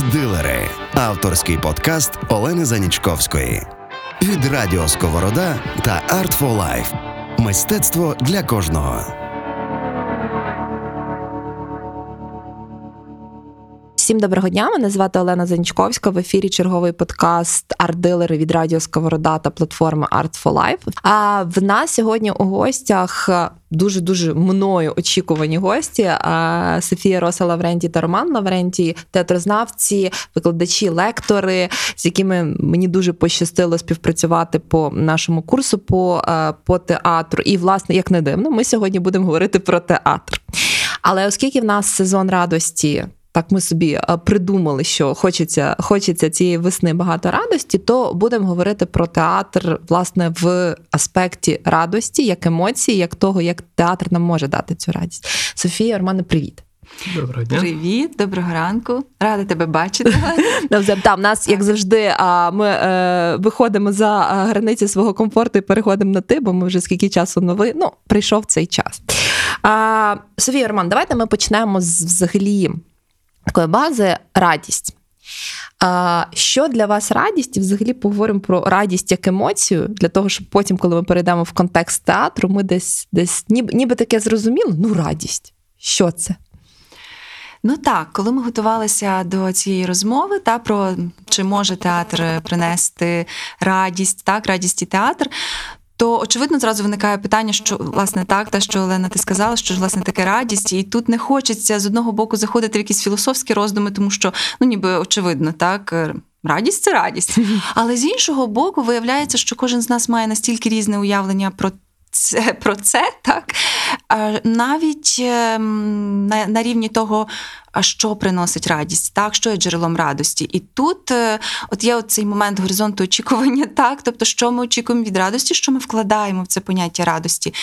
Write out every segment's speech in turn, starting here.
Арт-дилери авторський подкаст Олени Занічковської від Радіо Сковорода та Art for Life. Мистецтво для кожного. Всім доброго дня. Мене звати Олена Занічковська. В ефірі черговий подкаст арт-дилери від Радіо Сковорода та платформи Art for Life. А в нас сьогодні у гостях дуже дуже мною очікувані гості. Софія Роса Лавренті та Роман Лавренті, театрознавці, викладачі, лектори, з якими мені дуже пощастило співпрацювати по нашому курсу по, по театру. І, власне, як не дивно, ми сьогодні будемо говорити про театр. Але оскільки в нас сезон радості. Так, ми собі придумали, що хочеться хочеться цієї весни багато радості, то будемо говорити про театр власне в аспекті радості, як емоції, як того, як театр нам може дати цю радість. Софія Романе, привіт. Доброго дня. Привіт, доброго ранку. Рада тебе бачити. Та, в нас, як завжди, ми е, виходимо за границі свого комфорту і переходимо на ти, бо ми вже скільки часу новий. Ну, прийшов цей час. Софія Роман, давайте ми почнемо з взагалі такої бази радість. Що для вас радість? І взагалі поговоримо про радість як емоцію, для того, щоб потім, коли ми перейдемо в контекст театру, ми десь десь ніби, ніби таке зрозуміло, ну радість. Що це? Ну так, коли ми готувалися до цієї розмови, та про чи може театр принести радість, так, радість і театр, то очевидно зразу виникає питання, що власне так, те, що Олена, ти сказала, що власне таке радість, і тут не хочеться з одного боку заходити в якісь філософські роздуми, тому що ну ніби очевидно, так. Е, радість це радість. Але з іншого боку, виявляється, що кожен з нас має настільки різне уявлення про це, про це, так навіть ем, на, на рівні того, що приносить радість, так, що є джерелом радості. І тут е, от є цей момент горизонту очікування, так, тобто, що ми очікуємо від радості, що ми вкладаємо в це поняття радості.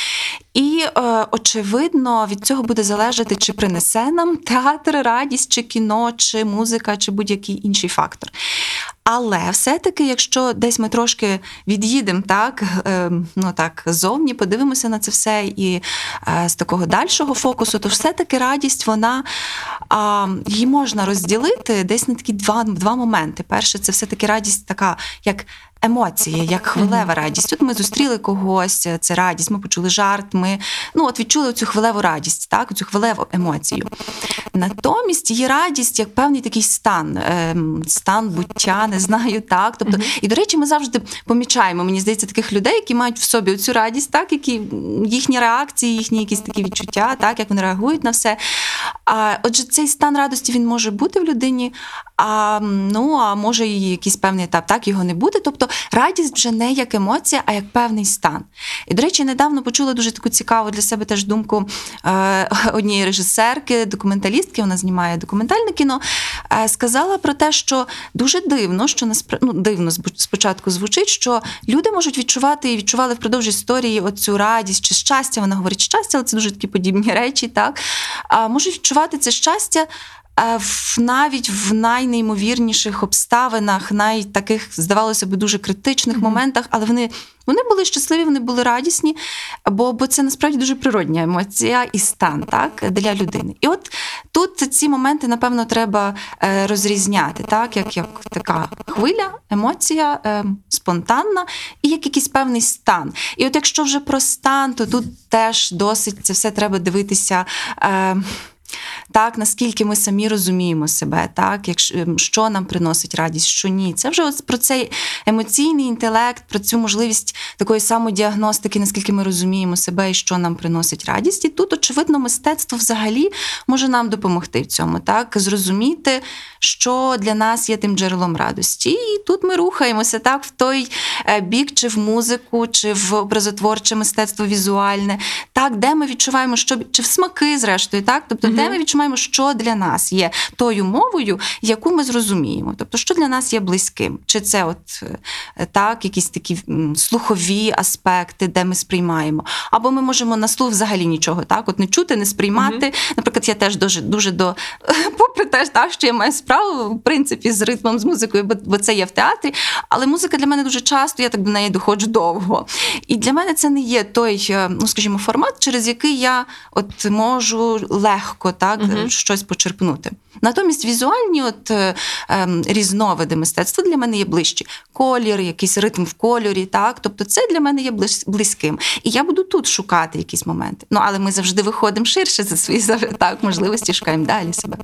І, е, очевидно, від цього буде залежати, чи принесе нам театр радість, чи кіно, чи музика, чи будь-який інший фактор. Але все-таки, якщо десь ми трошки від'їдемо так, ем, ну так, зовні, подивимося на це все і е, з такого дальшого фокусу, то все-таки радість, вона її можна розділити десь на такі два два моменти. Перше, це все-таки радість така, як емоції, як хвилева радість. Тут ми зустріли когось, це радість, ми почули жарт, ми ну от відчули цю хвилеву радість, так, цю хвилеву емоцію. Натомість є радість як певний такий стан, ем, стан буття, не знаю, так. Тобто, і до речі, ми завжди помічаємо, мені здається, таких людей, які мають в собі цю радість, так, які їхні реакції, їхні якісь такі відчуття, так, як вони реагують на все. А, Отже, цей стан радості він може бути в людині, а ну а може і якийсь певний етап, так його не буде. Тобто радість вже не як емоція, а як певний стан. І, до речі, недавно почула дуже таку цікаву для себе теж думку е, однієї режисерки, документалістки, вона знімає документальне кіно. Е, сказала про те, що дуже дивно, що ну, дивно спочатку звучить, що люди можуть відчувати і відчували впродовж історії оцю радість чи щастя. Вона говорить щастя, але це дуже такі подібні речі, так а можуть відчувати це щастя навіть в найнеймовірніших обставинах, най таких, здавалося б, дуже критичних mm-hmm. моментах, але вони вони були щасливі, вони були радісні, бо бо це насправді дуже природня емоція і стан так, для людини. І от тут ці моменти, напевно, треба е, розрізняти, так, як як така хвиля, емоція е, спонтанна і як якийсь певний стан. І от якщо вже про стан, то тут теж досить це все треба дивитися. Е, так, наскільки ми самі розуміємо себе, так, якщо ем, що нам приносить радість, що ні. Це вже от про цей емоційний інтелект, про цю можливість такої самодіагностики, наскільки ми розуміємо себе і що нам приносить радість. І тут, очевидно, мистецтво взагалі може нам допомогти в цьому, так, зрозуміти, що для нас є тим джерелом радості. І тут ми рухаємося так в той е, бік, чи в музику, чи в образотворче мистецтво візуальне, так, де ми відчуваємо, що чи в смаки, зрештою, так, тобто, де ми відчуваємо, що для нас є тою мовою, яку ми зрозуміємо. Тобто, що для нас є близьким, чи це от е, так, якісь такі слухові аспекти, де ми сприймаємо, або ми можемо на слух взагалі нічого, так, от не чути, не сприймати. Наприклад, я теж дуже дуже до попри те, так, що я маю справу в принципі з ритмом, з музикою, бо, бо це є в театрі. Але музика для мене дуже часто, я так до неї доходжу довго. І для мене це не є той, е, ну скажімо, формат, через який я от можу легко легко так Мгм. щось почерпнути. Натомість візуальні от, е, ем, різновиди мистецтва для мене є ближчі. Колір, якийсь ритм в кольорі, так. Тобто це для мене є близьким. І я буду тут шукати якісь моменти. Ну, але ми завжди виходимо ширше за свої так, можливості, шукаємо далі себе.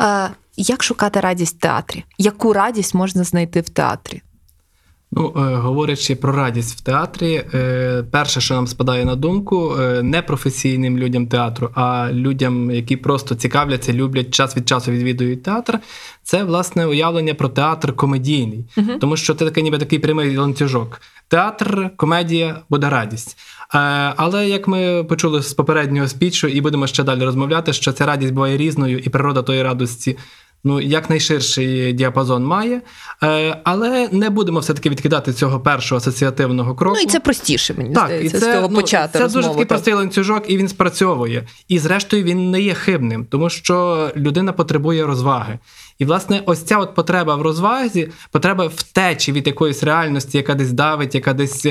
Е, як шукати радість в театрі? Яку радість можна знайти в театрі? Ну, е, говорячи про радість в театрі, е, перше, що нам спадає на думку, е, не професійним людям театру, а людям, які просто цікавляться, люблять час від часу відвідують театр, це власне уявлення про театр комедійний, тому що це такий ніби такий прямий ланцюжок. Театр, комедія буде радість. Але як ми почули з попереднього спічу, і будемо ще далі розмовляти, що ця радість буває різною, і природа тої радості ну, якнайширший діапазон має. Е, Але не будемо все-таки відкидати цього першого асоціативного кроку. Ну і це простіше, мені Так, здається, і це, з цього ну, почати Це розмову. дуже такий так. простий ланцюжок, і він спрацьовує. І зрештою він не є хибним, тому що людина потребує розваги. І, власне, ось ця от потреба в розвазі, потреба втечі від якоїсь реальності, яка десь давить, яка десь.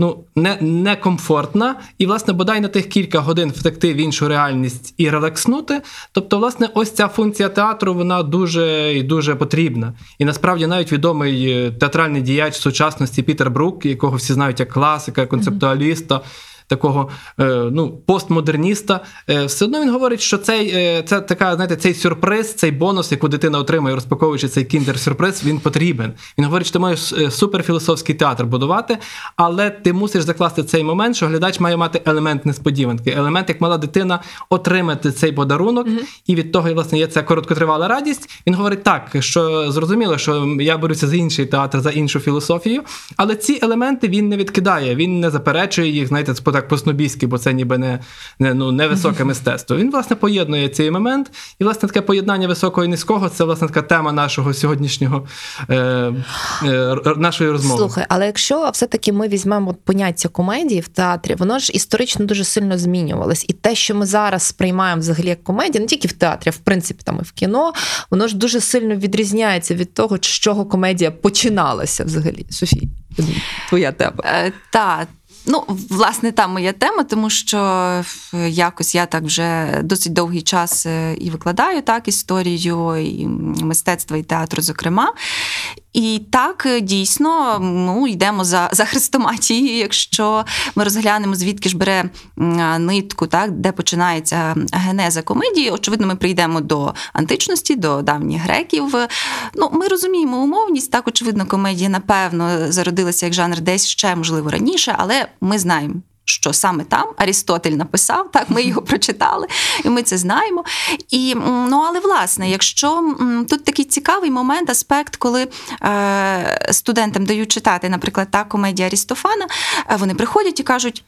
Ну, не, некомфортна, і, власне, бодай на тих кілька годин втекти в іншу реальність і релакснути. Тобто, власне, ось ця функція театру вона дуже і дуже потрібна. І насправді навіть відомий е, театральний діяч сучасності Пітер Брук, якого всі знають як класика, концептуаліста. Такого е, ну, постмодерніста, е, все одно він говорить, що цей, е, це така, знаєте, цей сюрприз, цей бонус, яку дитина отримує, розпаковуючи цей кіндер-сюрприз, він потрібен. Він говорить, що ти маєш е, суперфілософський театр будувати, але ти мусиш закласти цей момент, що глядач має мати елемент несподіванки, елемент, як мала дитина, отримати цей подарунок, і від того, власне, є ця короткотривала радість. Він говорить так, що зрозуміло, що я беруся за інший театр, за іншу філософію, але ці елементи він не відкидає, він не заперечує їх, знаєте, так по-снобійськи, бо це ніби не, не, ну, не високе мистецтво. Він, власне, поєднує цей момент, і, власне, таке поєднання високого і низького це, власне, така тема нашого сьогоднішнього е, е, нашої розмови. Слухай, але якщо все-таки ми візьмемо поняття комедії в театрі, воно ж історично дуже сильно змінювалось. І те, що ми зараз сприймаємо взагалі як комедію, не тільки в театрі, а в принципі там і в кіно, воно ж дуже сильно відрізняється від того, з чого комедія починалася взагалі. Софій, твоя тема. Е, та, Ну, власне, та моя тема, тому що якось я так вже досить довгий час е, і викладаю так історію і мистецтва і театру, зокрема. І так е, дійсно ну, йдемо за за хрестоматією, якщо ми розглянемо, звідки ж бере нитку, так, де починається генеза комедії. Очевидно, ми прийдемо до античності, до давніх греків. Ну, Ми розуміємо умовність. Так, очевидно, комедія, напевно, зародилася як жанр десь ще, можливо, раніше, але ми знаємо. Що саме там Арістотель написав, так ми його прочитали, і ми це знаємо. І ну, але власне, якщо тут такий цікавий момент, аспект, коли е, студентам дають читати, наприклад, та комедія Арістофана, е, вони приходять і кажуть.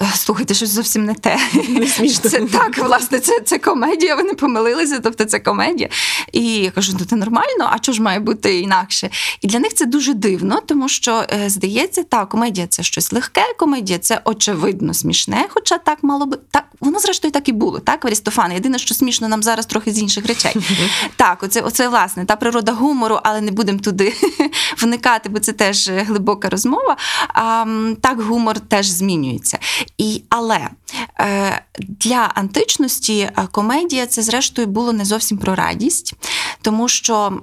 «Е, Слухайте, щось зовсім не те. Не смішно. Це так, власне, це, це комедія, вони помилилися, тобто це комедія. І я кажу, ну це нормально, а чого ж має бути інакше? І для них це дуже дивно, тому що е, здається, так, комедія це щось легке, комедія це очевидно смішне, хоча так мало би. Так, воно зрештою так і було, так, в Арістофана. Єдине, що смішно нам зараз трохи з інших речей. Так, оце, оце власне та природа гумору, але не будемо туди вникати, бо це теж глибока розмова. А, так, гумор теж змінюється. І, але е, для античності е, комедія це, зрештою, було не зовсім про радість, тому що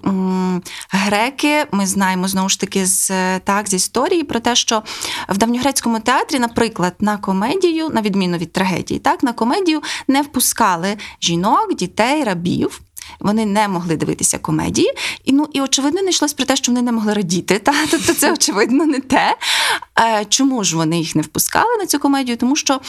греки, ми знаємо знову ж таки з е, так, з історії про те, що в давньогрецькому театрі, наприклад, на комедію, на відміну від трагедії, так, на комедію не впускали жінок, дітей, рабів. Вони не могли дивитися комедії, і ну і очевидно не йшлось про те, що вони не могли радіти. Та тобто це очевидно не те. Е, Чому ж вони їх не впускали на цю комедію? Тому що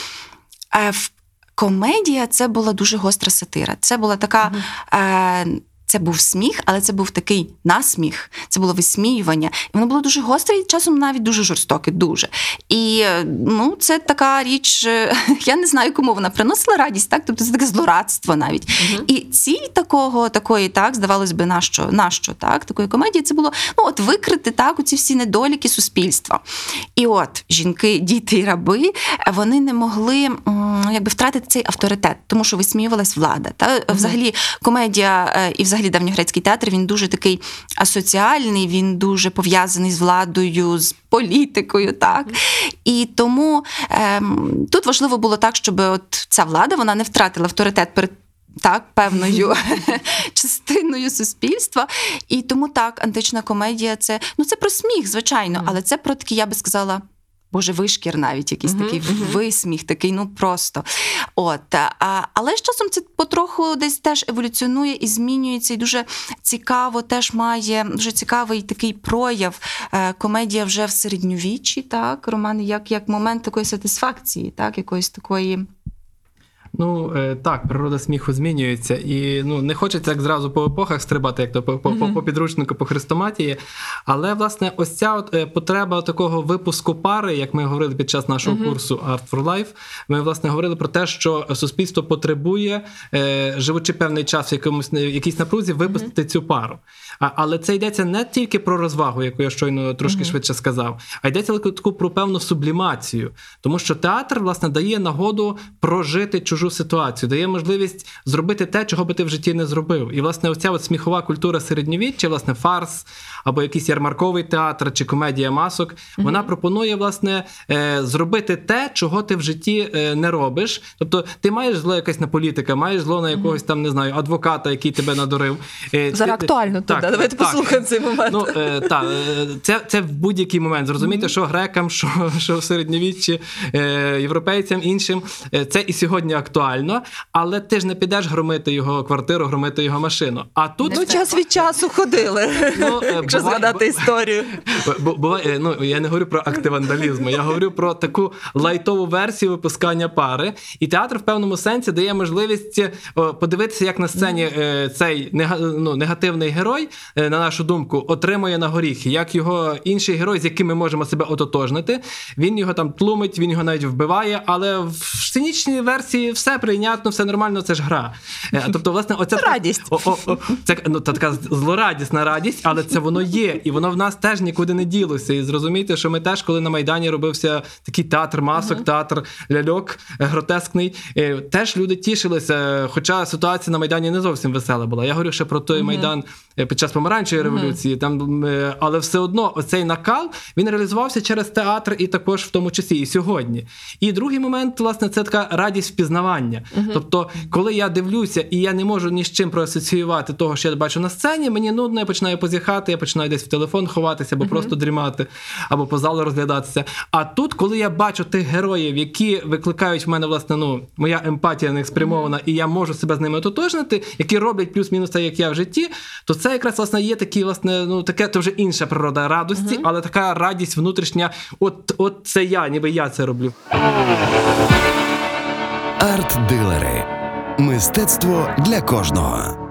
е, в комедія це була дуже гостра сатира. Це була така. Е, це був сміх, але це був такий насміх, це було висміювання. І воно було дуже гостре і часом навіть дуже жорстоке, дуже. І е, ну, це така річ, е, я не знаю, кому вона приносила радість, так? Тобто це таке злорадство навіть. І ціль такого, такої, так, здавалось би, нащо, нащо так, такої комедії, це було ну, от викрити так, оці всі недоліки суспільства. І от жінки, діти і раби, вони не могли якби втратити цей авторитет, тому що висміювалась влада. Та? Взагалі, комедія е, і взагалі давньогрецький театр він дуже такий асоціальний, він дуже пов'язаний з владою, з політикою. так. І тому ем, тут важливо було так, щоб от ця влада вона не втратила авторитет перед так, певною частиною суспільства. І тому так, антична комедія це ну це про сміх, звичайно, але це про такий, я би сказала. Боже, вишкір навіть якийсь Мгм, такий мгм. висміх, такий, ну просто. От, а, але з часом це потроху десь теж еволюціонує і змінюється, і дуже цікаво, теж має дуже цікавий такий прояв. Е, комедія вже в середньовіччі, так, Роман, як, як момент такої сатисфакції, так, якоїсь такої. Ну е, так, природа сміху змінюється, і ну не хочеться як зразу по епохах стрибати, як то по, по, по, по підручнику, по хрестоматії. Але власне, ось ця от е, потреба такого випуску пари, як ми говорили під час нашого курсу Art for Life, ми власне говорили про те, що суспільство потребує, е, живучи певний час в якомусь в якійсь напрузі, випустити цю пару. Але це йдеться не тільки про розвагу, яку я щойно трошки швидше сказав, а йдеться таку про певну сублімацію. Тому що театр, власне, дає нагоду прожити чужу ситуацію, дає можливість зробити те, чого би ти в житті не зробив. І, власне, оця от сміхова культура середньовіччя, власне, фарс або якийсь ярмарковий театр чи комедія масок, вона пропонує, власне, е, зробити те, чого ти в житті е, не робиш. Тобто, ти маєш зло якесь на політика, маєш зло на якогось там, не знаю, адвоката, який тебе надурив. Е, Зараз актуально так, Давайте так. послухаємо цей момент. Ну, е, та, е, це, це в будь-який момент. Зрозуміти, що грекам, що, що в середньовіччі, е, європейцям, іншим. Е, це і сьогодні актуально, але ти ж не підеш громити його квартиру, громити його машину. А тут Ну, час від часу ходили. Ну, е, Якщо згадати історію. Буває, ну я не говорю про активандалізм, я говорю про таку лайтову версію випускання пари. І театр в певному сенсі дає можливість подивитися, як на сцені цей нега- ну, негативний герой, на нашу думку, отримує на горіхи, як його інший герой, з яким ми можемо себе ототожнити. Він його там тлумить, він його навіть вбиває, але в сценічній версії все прийнятно, все нормально, це ж гра. Е, Тобто, власне, оця Радість. О, о, о, це ну, та така злорадісна радість, але це воно є, і воно в нас теж нікуди не ділося. І зрозумійте, що ми теж, коли на Майдані робився такий театр масок, театр ляльок е, гротескний, е, теж люди тішилися. Хоча ситуація на Майдані не зовсім весела була. Я говорю ще про той Майдан е, під час помаранчевої революції. Там, е, але все одно оцей накал він реалізувався через театр і також в тому числі і сьогодні. І другий момент, власне, це така радість впізнавання. Тобто, коли я дивлюся і я не можу ні з чим проасоціювати того, що я бачу на сцені, мені нудно, я починаю позіхати, я починаю десь в телефон ховатися, або просто дрімати, або по залу розглядатися. А тут, коли я бачу тих героїв, які викликають в мене, власне, ну, моя емпатія на них спрямована, і я можу себе з ними ототожнити, які роблять плюс-мінус так, як я в житті, то це якраз власне є такі, власне, ну таке то вже інша природа радості, але така радість внутрішня, от, от це я, ніби я це роблю. Арт-дилери. Мистецтво для кожного.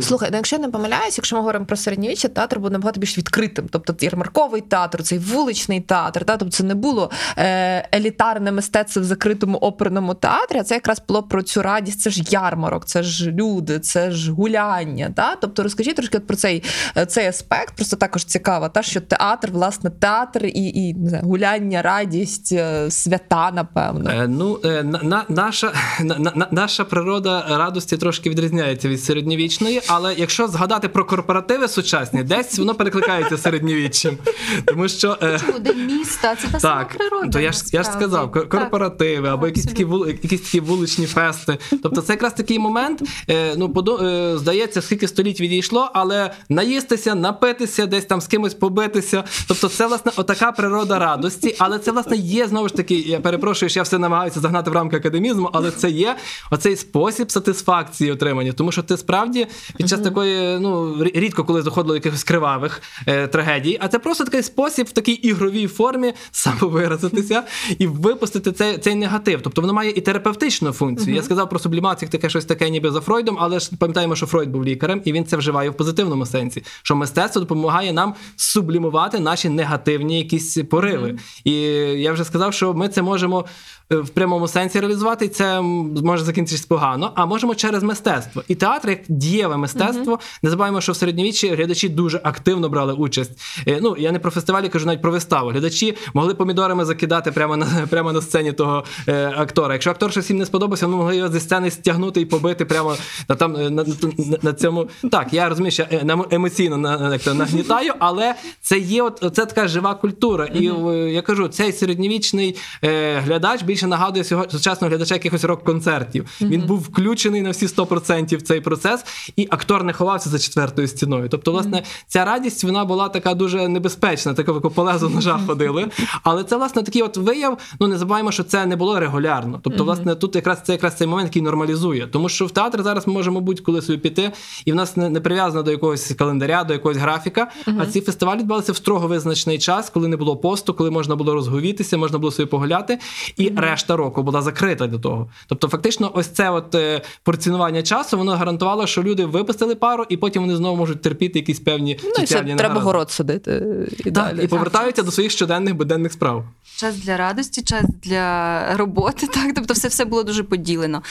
Слухай, ну якщо я не помиляюсь, якщо ми говоримо про середньовіччя, театр був набагато більш відкритим. Тобто ярмарковий театр, цей вуличний театр, та? тобто це не було е, елітарне мистецтво в закритому оперному театрі, а це якраз було про цю радість. Це ж ярмарок, це ж люди, це ж гуляння. Та? Тобто розкажіть трошки от про цей, е, цей аспект, просто також цікаво, та? що театр, власне, театр і, і не знаю, гуляння, радість, е, свята, напевно. Е, ну, е, на, на, наша, на, на, наша природа радості трошки відрізняється від середньовічної, але якщо згадати про корпоративи сучасні, десь воно перекликається середньовіччям. Тому що. е, День міста, це та сама природа. то я ж я ж сказав, корпоративи або якісь такі вули, якісь такі вуличні фести. Тобто це якраз такий момент. Е, ну подо, е, здається, скільки століть відійшло, але наїстися, напитися, десь там з кимось побитися. Тобто, це власне отака природа радості, але це власне є знову ж таки. Я перепрошую, що я все намагаюся загнати в рамки академізму, але це є оцей спосіб сатисфакції отримання, тому що ти справді під час такої, ну рідко коли доходило якихось кривавих е, трагедій, а це просто такий спосіб в такій ігровій формі самовиразитися і випустити цей, цей негатив. Тобто воно має і терапевтичну функцію. Я сказав про сублімацію, таке щось таке, ніби за Фройдом, але ж пам'ятаємо, що Фройд був лікарем, і він це вживає в позитивному сенсі. Що мистецтво допомагає нам сублімувати наші негативні якісь пориви. І я вже сказав, що ми це можемо. Е, В прямому сенсі реалізувати і це може закінчитись погано, а можемо через мистецтво. І театр як дієве мистецтво. Не забуваємо, що в середньовіччі глядачі дуже активно брали участь. Е, Ну я не про фестивалі, кажу навіть про виставу. Глядачі могли помідорами закидати прямо на прямо на сцені того е, актора. Якщо актор щось їм не сподобався, вони могли його зі сцени стягнути і побити прямо на там е, на, на, на цьому. Так, я розумію, що емоційно нагнітаю, але це є от це така жива культура. І е, я кажу, цей середньовічний е, глядач більше нагадує сучасного глядача якихось рок-концертів. Він був включений на всі 100% в цей процес, і актор не ховався за четвертою стіною. Тобто, власне, ця радість вона була така дуже небезпечна, така по лезу ножа ходили. Але це власне такий от вияв. Ну не забуваємо, що це не було регулярно. Тобто, власне, тут якраз це якраз цей момент, який нормалізує. Тому що в театр зараз ми можемо будь-коли собі піти, і в нас не, не прив'язано до якогось календаря, до якогось графіка. А ці фестивалі відбувалися в строго визначений час, коли не було посту, коли можна було розговітися, можна було собі погуляти, і решта року була закрита до того. Тобто, фактично, ось це от е, порціонування часу воно гарантувало, що люди випустили пару, і потім вони знову можуть терпіти якісь певні Ну і соціальні треба город садити і Так, далі. і повертаються до своїх щоденних буденних справ. Час для радості, час для роботи, так тобто, все все було дуже поділено.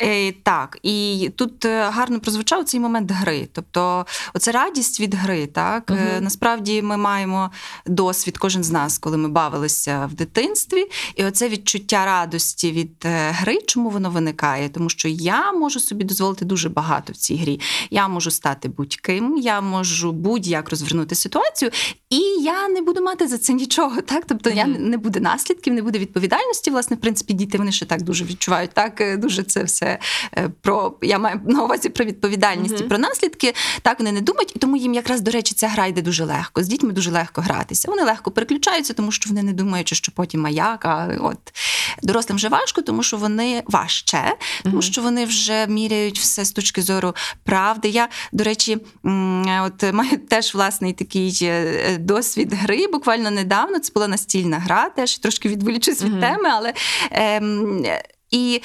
Е, так, і тут е, гарно прозвучав цей момент гри. Тобто, оце радість від гри. Так Е, насправді ми маємо досвід, кожен з нас, коли ми бавилися в дитинстві, і оце відчуття радості від е, гри, чому воно виникає? Тому що я можу собі дозволити дуже багато в цій грі. Я можу стати будь-ким, я можу будь-як розвернути ситуацію, і я не буду мати за це нічого. Так, тобто я не буде наслідків, не буде відповідальності. Власне, в принципі, діти вони ще так дуже відчувають. Так, е, дуже це все е, про я маю на увазі про відповідальність і про наслідки. Так вони не думають, і тому їм якраз до речі ця гра йде дуже легко. З дітьми дуже легко гратися. Вони легко переключаються, тому що вони не думають, що потім а як. А от дорослим вже важко, тому що вони важче, тому що вони вже міряють все з точки зору правди. Я, до речі, от маю теж власний такий е, досвід гри. Буквально недавно це була настільна гра, теж трошки відволічусь від теми, але. ем, і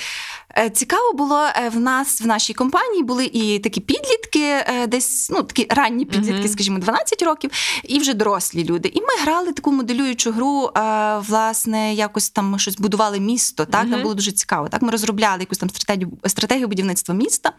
цікаво було е, в нас в нашій компанії були і такі підлітки, е, десь ну такі ранні підлітки, скажімо, 12 років, і вже дорослі люди. І ми грали таку моделюючу гру. е, Власне, якось там ми щось будували місто. Так нам було дуже цікаво. Так ми розробляли якусь там стратегію стратегію будівництва міста.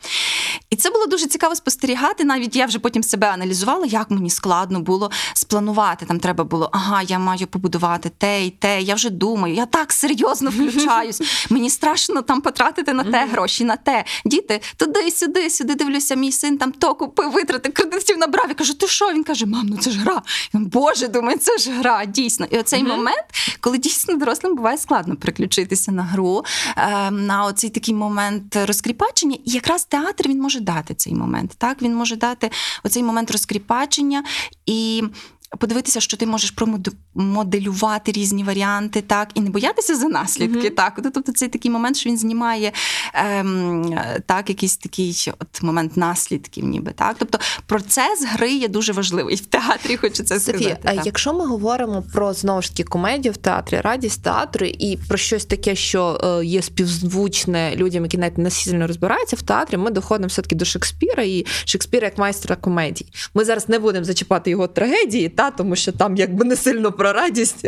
І це було дуже цікаво спостерігати. Навіть я вже потім себе аналізувала, як мені складно було спланувати. Там треба було, ага, я маю побудувати те і те. Я вже думаю, я так серйозно включаюсь. Мені страшно там потратити на те гроші, на те. Діти, туди, сюди, сюди дивлюся. Мій син там то купив, витратив, кредитів набрав. Я кажу, ти що? Він каже: мам, ну це ж гра. Я Боже, думаю, це ж гра, дійсно. І оцей Мгм. момент, коли дійсно дорослим буває складно переключитися на гру, е, на оцей такий момент розкріпачення. І якраз театр він може дати цей момент. Так, він може дати оцей момент розкріпачення і. Подивитися, що ти можеш промоделювати різні варіанти, так, і не боятися за наслідки. Мгм. Так, Ну, тобто це такий момент, що він знімає ем, так, якийсь такий от момент наслідків, ніби так. Тобто процес гри є дуже важливий в театрі, хочу це Софія, сказати. а так. якщо ми говоримо про знову ж таки комедію в театрі, радість театру і про щось таке, що е, є співзвучне людям, які навіть не сильно розбираються в театрі, ми доходимо все-таки до Шекспіра і Шекспіра як майстра комедії. Ми зараз не будемо зачіпати його трагедії, та тому що там якби не сильно про радість.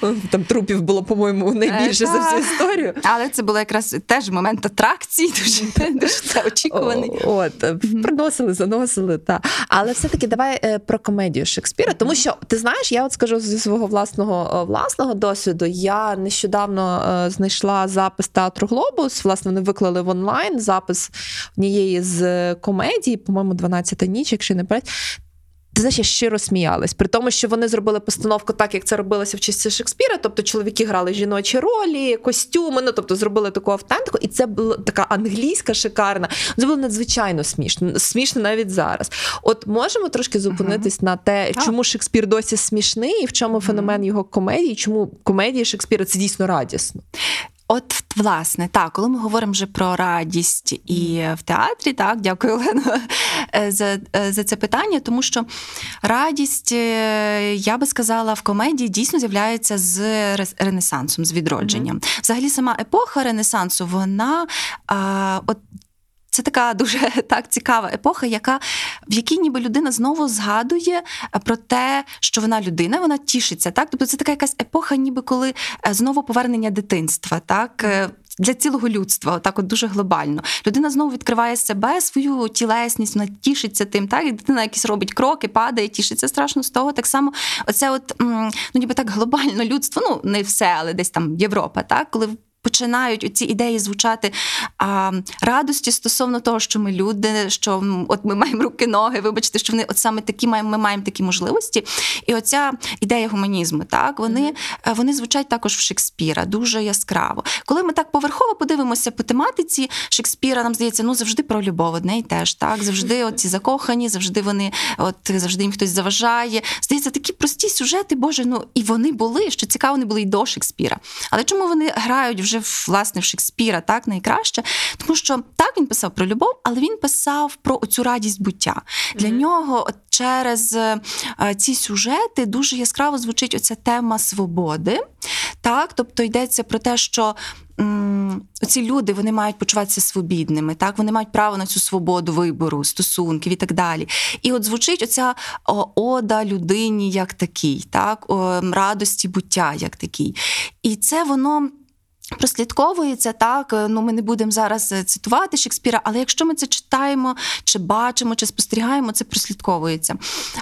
Там трупів було, по-моєму, найбільше за всю історію. Але це було якраз теж момент атракції, дуже, дуже очікуваний. От, е, приносили, заносили, та. Але все-таки давай е, про комедію Шекспіра. Тому що ти знаєш, я от скажу зі свого власного е, власного досвіду. Я нещодавно е, знайшла запис театру Глобус. Власне, вони виклали в онлайн запис однієї з комедій, по-моєму, «12 ніч, якщо не пам'ятаю. Ти знаєш, я щиро сміялась, при тому, що вони зробили постановку так, як це робилося в часі Шекспіра. Тобто чоловіки грали жіночі ролі, костюми, ну тобто зробили таку автентику, і це була така англійська шикарна. Це було надзвичайно смішно, смішно навіть зараз. От можемо трошки зупинитись на те, чому Шекспір досі смішний, і в чому феномен його комедії, чому комедії Шекспіра це дійсно радісно. От, власне, так, коли ми говоримо вже про радість і в театрі, так, дякую, Олено, е, за, е, за це питання, тому що радість, е, я би сказала, в комедії дійсно з'являється з Ренесансом, з відродженням. Взагалі, сама епоха Ренесансу, вона а, от. Це така дуже так цікава епоха, яка в якій ніби людина знову згадує е, про те, що вона людина, вона тішиться. Так, тобто це така якась епоха, ніби коли е, знову повернення дитинства, так. е, Для цілого людства, так от дуже глобально. Людина знову відкриває себе, свою тілесність, вона тішиться тим, так і дитина якісь робить кроки, падає, тішиться страшно з того. Так само, оце, от ну ніби так глобально людство, ну не все, але десь там Європа, так, коли починають ці ідеї звучати а, радості стосовно того, що ми люди, що от ми маємо руки, ноги, вибачте, що вони от саме такі маємо, ми маємо такі можливості. І оця ідея гуманізму, так вони, е, вони звучать також в Шекспіра дуже яскраво. Коли ми так поверхово подивимося по тематиці Шекспіра, нам здається, ну завжди про любов, одне і теж так. Завжди оці закохані, завжди вони, от завжди їм хтось заважає. Здається, такі прості сюжети, Боже, ну і вони були, що цікаво, вони були і до Шекспіра. Але чому вони грають вже власне в Шекспіра так найкраще? Тому що так він писав про любов, але він писав про оцю радість буття. Для нього от через е, ці сюжети дуже яскраво звучить оця тема свободи. Так, тобто йдеться про те, що. м, Оці люди вони мають почуватися свобідними, так вони мають право на цю свободу вибору, стосунків і так далі. І от звучить оця ода людині як такій, так радості буття як такій. І це воно. Прослідковується так. е, Ну ми не будемо зараз е, цитувати Шекспіра, але якщо ми це читаємо, чи бачимо, чи спостерігаємо, це прослідковується.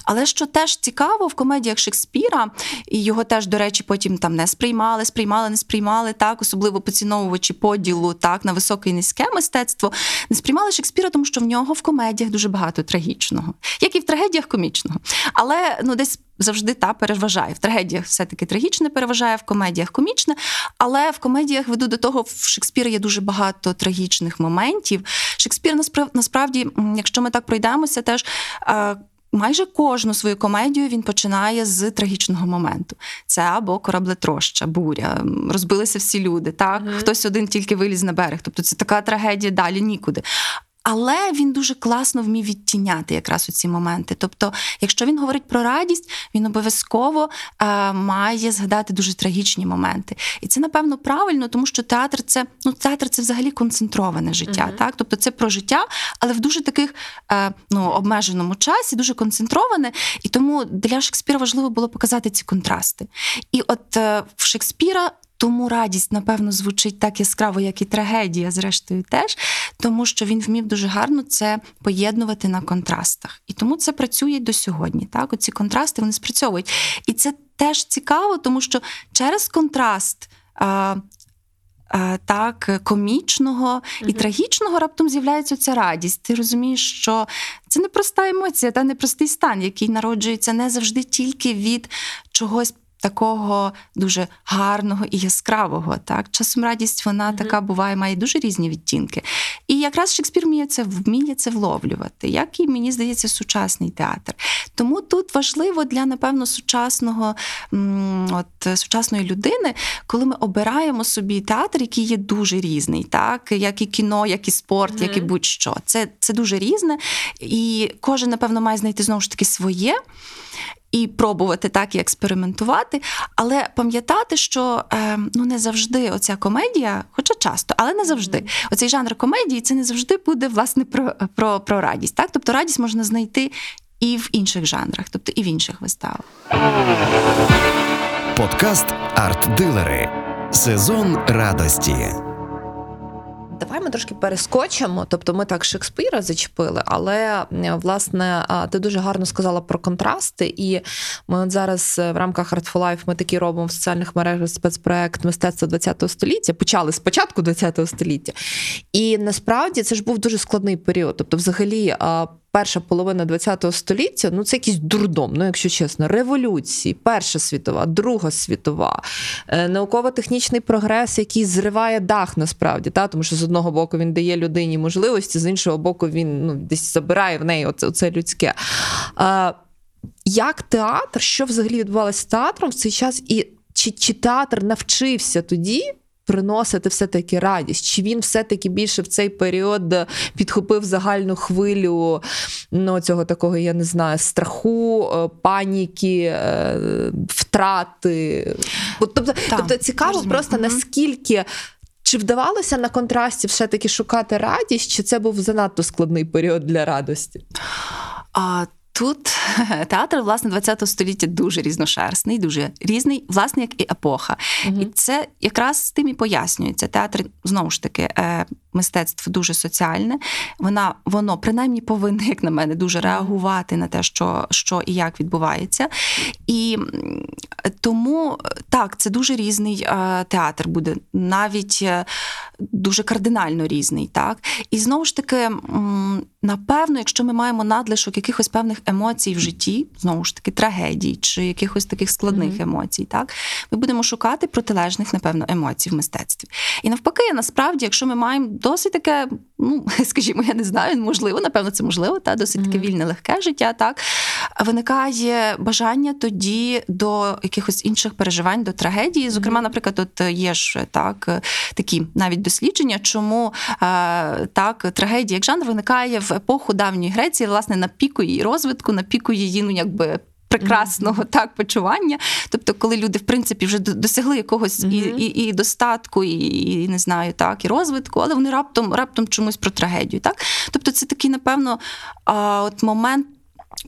Але що теж цікаво в комедіях Шекспіра, і його теж, до речі, потім там не сприймали, сприймали, не сприймали, так, особливо поціновувачі поділу так на високе і низьке мистецтво, не сприймали Шекспіра, тому що в нього в комедіях дуже багато трагічного, як і в трагедіях комічного. Але ну десь завжди та переважає. В трагедіях все-таки трагічне переважає, в комедіях комічне. Але в комедіях веду до того, в Шекспіра є дуже багато трагічних моментів. Шекспір насправ- насправді, якщо ми так пройдемося, теж. е, Майже кожну свою комедію він починає з трагічного моменту. Це або кораблетроща, буря, розбилися всі люди. Так, хтось один тільки виліз на берег. Тобто це така трагедія далі нікуди. Але він дуже класно вмів відтіняти якраз у ці моменти. Тобто, якщо він говорить про радість, він обов'язково е, має згадати дуже трагічні моменти. І це напевно правильно, тому що театр це ну театр це взагалі концентроване життя. Так, тобто це про життя, але в дуже таких е, ну обмеженому часі, дуже концентроване. І тому для Шекспіра важливо було показати ці контрасти. І от е, в Шекспіра. Тому радість, напевно, звучить так яскраво, як і трагедія, зрештою, теж, тому що він вмів дуже гарно це поєднувати на контрастах. І тому це працює до сьогодні. Так, оці контрасти вони спрацьовують. І це теж цікаво, тому що через контраст. А, так, комічного і трагічного раптом з'являється ця радість. Ти розумієш, що це не проста емоція та непростий стан, який народжується не завжди тільки від чогось такого дуже гарного і яскравого. Так, часом радість вона така буває, має дуже різні відтінки. І якраз Шекспір вміє це вміє це вловлювати, як і мені здається, сучасний театр. Тому тут важливо для напевно сучасного от сучасної людини, коли ми обираємо собі театр, який є дуже різний, так як і кіно, як і спорт, як і будь-що. Це, це дуже різне, і кожен, напевно, має знайти знову ж таки своє і пробувати так і експериментувати, але пам'ятати, що е, ну не завжди оця комедія, хоча часто, але не завжди. Оцей жанр комедії це не завжди буде власне про, про, про радість. Так, тобто радість можна знайти і в інших жанрах, тобто і в інших виставах. Подкаст Арт-дилери. Сезон радості. Давай ми трошки перескочимо. Тобто, ми так Шекспіра зачепили, але е, власне ти дуже гарно сказала про контрасти. І ми от зараз е, в рамках Artful Life ми такі робимо в соціальних мережах спецпроект мистецтва ХХ століття. Почали з початку ХХ століття. І насправді це ж був дуже складний період. Тобто, взагалі. А, Перша половина ХХ століття ну це якийсь дурдом, ну якщо чесно, революції, Перша світова, Друга світова, е, науково-технічний прогрес, який зриває дах насправді, та тому що з одного боку він дає людині можливості, з іншого боку, він ну, десь забирає в неї оце, оце людське. Е, як театр, що взагалі відбувалося з театром в цей час, і чи, чи театр навчився тоді? Приносити все-таки радість, чи він все-таки більше в цей період підхопив загальну хвилю ну, цього такого, я не знаю, страху, е, паніки, е, втрати. Тобто, тобто цікаво розумію. просто наскільки. Чи вдавалося на контрасті все-таки шукати радість, чи це був занадто складний період для радості? А Тут театр власне 20 століття дуже різношерстний, дуже різний, власне, як і епоха. Угу. І це якраз з тим і пояснюється. Театр знову ж таки мистецтво дуже соціальне. Вона воно принаймні повинне, як на мене, дуже реагувати на те, що, що і як відбувається. І тому так, це дуже різний е, театр буде, навіть е, дуже кардинально різний. Так? І знову ж таки, напевно, якщо ми маємо надлишок якихось певних емоцій в житті, знову ж таки, трагедій чи якихось таких складних Мгм. емоцій, так ми будемо шукати протилежних, напевно, емоцій в мистецтві. І навпаки, насправді, якщо ми маємо досить таке, ну скажімо, я не знаю, можливо, напевно, це можливо, та досить таке вільне, легке життя, так виникає бажання тоді до якихось інших переживань, до трагедії. Зокрема, наприклад, от є ж так такі навіть дослідження, чому е, так трагедія як жанр виникає в епоху давньої Греції, власне, на піку її розвитку, на піку її, ну якби. Прекрасного так почування, тобто, коли люди в принципі вже досягли якогось і, і, і достатку, і, і не знаю, так, і розвитку, але вони раптом раптом чомусь про трагедію. Так? Тобто, це такий, напевно, а, от момент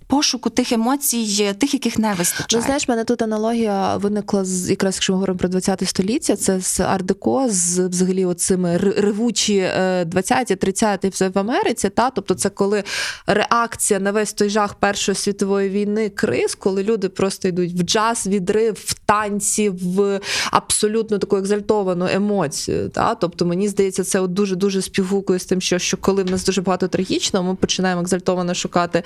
пошуку тих емоцій, тих, яких не вистачає. Ну, знаєш, мене тут аналогія виникла з якраз, якщо ми говоримо про 20 століття, це з ардеко, з взагалі оцими ревучі е, 20-ті, 30-ті все в Америці. Та тобто, це коли реакція на весь той жах Першої світової війни, криз, коли люди просто йдуть в джаз, відрив, в танці, в абсолютно таку екзальтовану емоцію. Та? Тобто, мені здається, це от дуже дуже співгукує з тим, що, що коли в нас дуже багато трагічного, ми починаємо екзальтовано шукати.